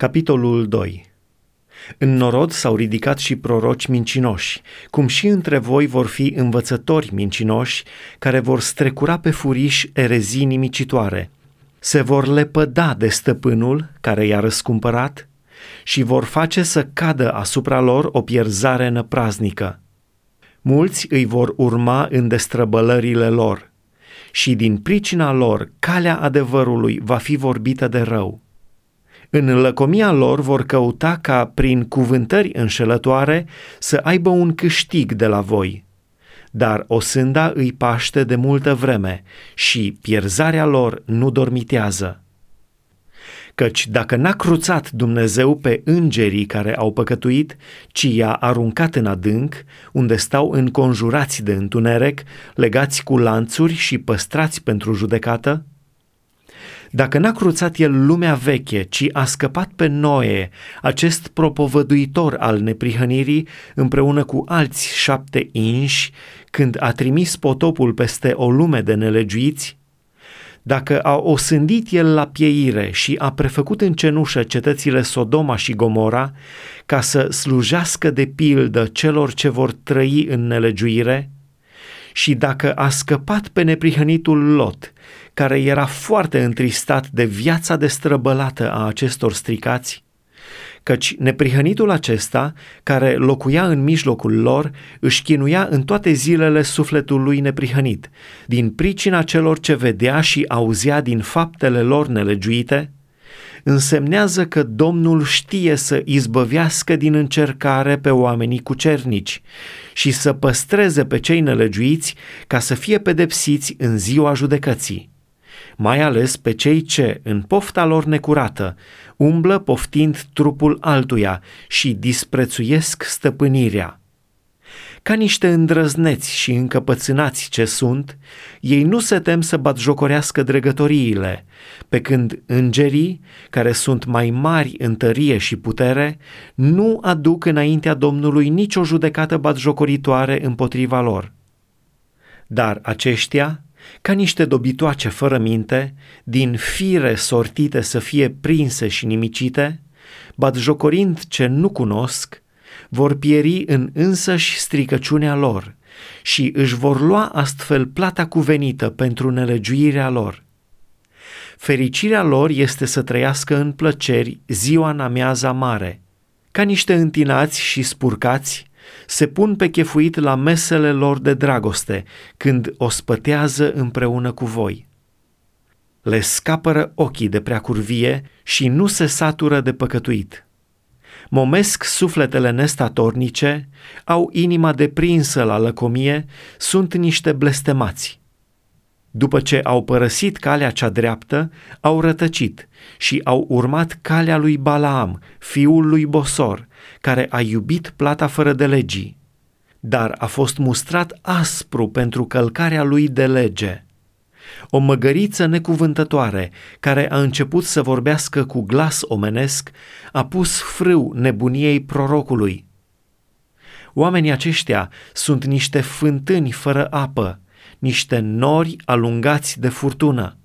Capitolul 2 În norod s-au ridicat și proroci mincinoși, cum și între voi vor fi învățători mincinoși, care vor strecura pe furiș erezii nimicitoare. Se vor lepăda de stăpânul care i-a răscumpărat și vor face să cadă asupra lor o pierzare năpraznică. Mulți îi vor urma în destrăbălările lor și din pricina lor calea adevărului va fi vorbită de rău în lăcomia lor vor căuta ca prin cuvântări înșelătoare să aibă un câștig de la voi. Dar o sânda îi paște de multă vreme și pierzarea lor nu dormitează. Căci dacă n-a cruțat Dumnezeu pe îngerii care au păcătuit, ci i-a aruncat în adânc, unde stau înconjurați de întuneric, legați cu lanțuri și păstrați pentru judecată, dacă n-a cruțat el lumea veche, ci a scăpat pe Noe, acest propovăduitor al neprihănirii, împreună cu alți șapte inși, când a trimis potopul peste o lume de nelegiuiți, dacă a osândit el la pieire și a prefăcut în cenușă cetățile Sodoma și Gomora, ca să slujească de pildă celor ce vor trăi în nelegiuire, și dacă a scăpat pe neprihănitul Lot, care era foarte întristat de viața destrăbălată a acestor stricați, căci neprihănitul acesta, care locuia în mijlocul lor, își chinuia în toate zilele sufletul lui neprihănit, din pricina celor ce vedea și auzea din faptele lor nelegiuite, însemnează că Domnul știe să izbăvească din încercare pe oamenii cucernici și să păstreze pe cei nelegiuiți ca să fie pedepsiți în ziua judecății mai ales pe cei ce, în pofta lor necurată, umblă poftind trupul altuia și disprețuiesc stăpânirea. Ca niște îndrăzneți și încăpățânați ce sunt, ei nu se tem să batjocorească dregătoriile, pe când îngerii, care sunt mai mari în tărie și putere, nu aduc înaintea Domnului nicio judecată batjocoritoare împotriva lor. Dar aceștia, ca niște dobitoace fără minte, din fire sortite să fie prinse și nimicite, batjocorind ce nu cunosc, vor pieri în însăși stricăciunea lor și își vor lua astfel plata cuvenită pentru nelegiuirea lor. Fericirea lor este să trăiască în plăceri ziua în amiaza mare, ca niște întinați și spurcați se pun pe chefuit la mesele lor de dragoste când o spătează împreună cu voi. Le scapără ochii de prea curvie și nu se satură de păcătuit. Momesc sufletele nestatornice, au inima deprinsă la lăcomie, sunt niște blestemați. După ce au părăsit calea cea dreaptă, au rătăcit și au urmat calea lui Balaam, fiul lui Bosor, care a iubit plata fără de legii, dar a fost mustrat aspru pentru călcarea lui de lege. O măgăriță necuvântătoare, care a început să vorbească cu glas omenesc, a pus frâu nebuniei prorocului. Oamenii aceștia sunt niște fântâni fără apă, niște nori alungați de furtună.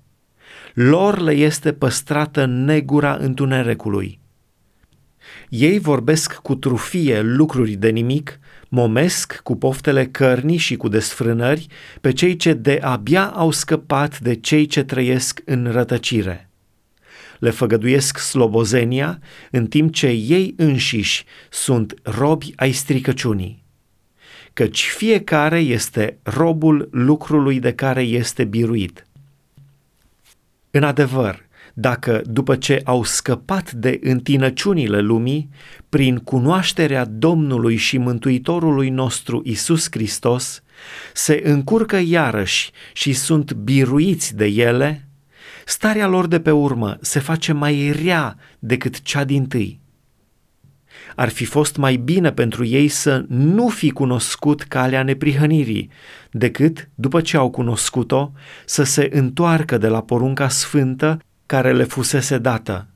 Lor le este păstrată negura întunericului. Ei vorbesc cu trufie lucruri de nimic, momesc cu poftele cărnii și cu desfrânări pe cei ce de abia au scăpat de cei ce trăiesc în rătăcire. Le făgăduiesc slobozenia, în timp ce ei înșiși sunt robi ai stricăciunii căci fiecare este robul lucrului de care este biruit. În adevăr, dacă după ce au scăpat de întinăciunile lumii, prin cunoașterea Domnului și Mântuitorului nostru Isus Hristos, se încurcă iarăși și sunt biruiți de ele, starea lor de pe urmă se face mai rea decât cea din tâi. Ar fi fost mai bine pentru ei să nu fi cunoscut calea neprihănirii, decât, după ce au cunoscut-o, să se întoarcă de la porunca sfântă care le fusese dată.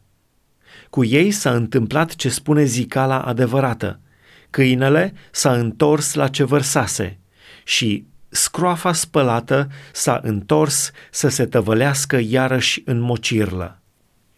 Cu ei s-a întâmplat ce spune zicala adevărată. Câinele s-a întors la ce vărsase și scroafa spălată s-a întors să se tăvălească iarăși în mocirlă.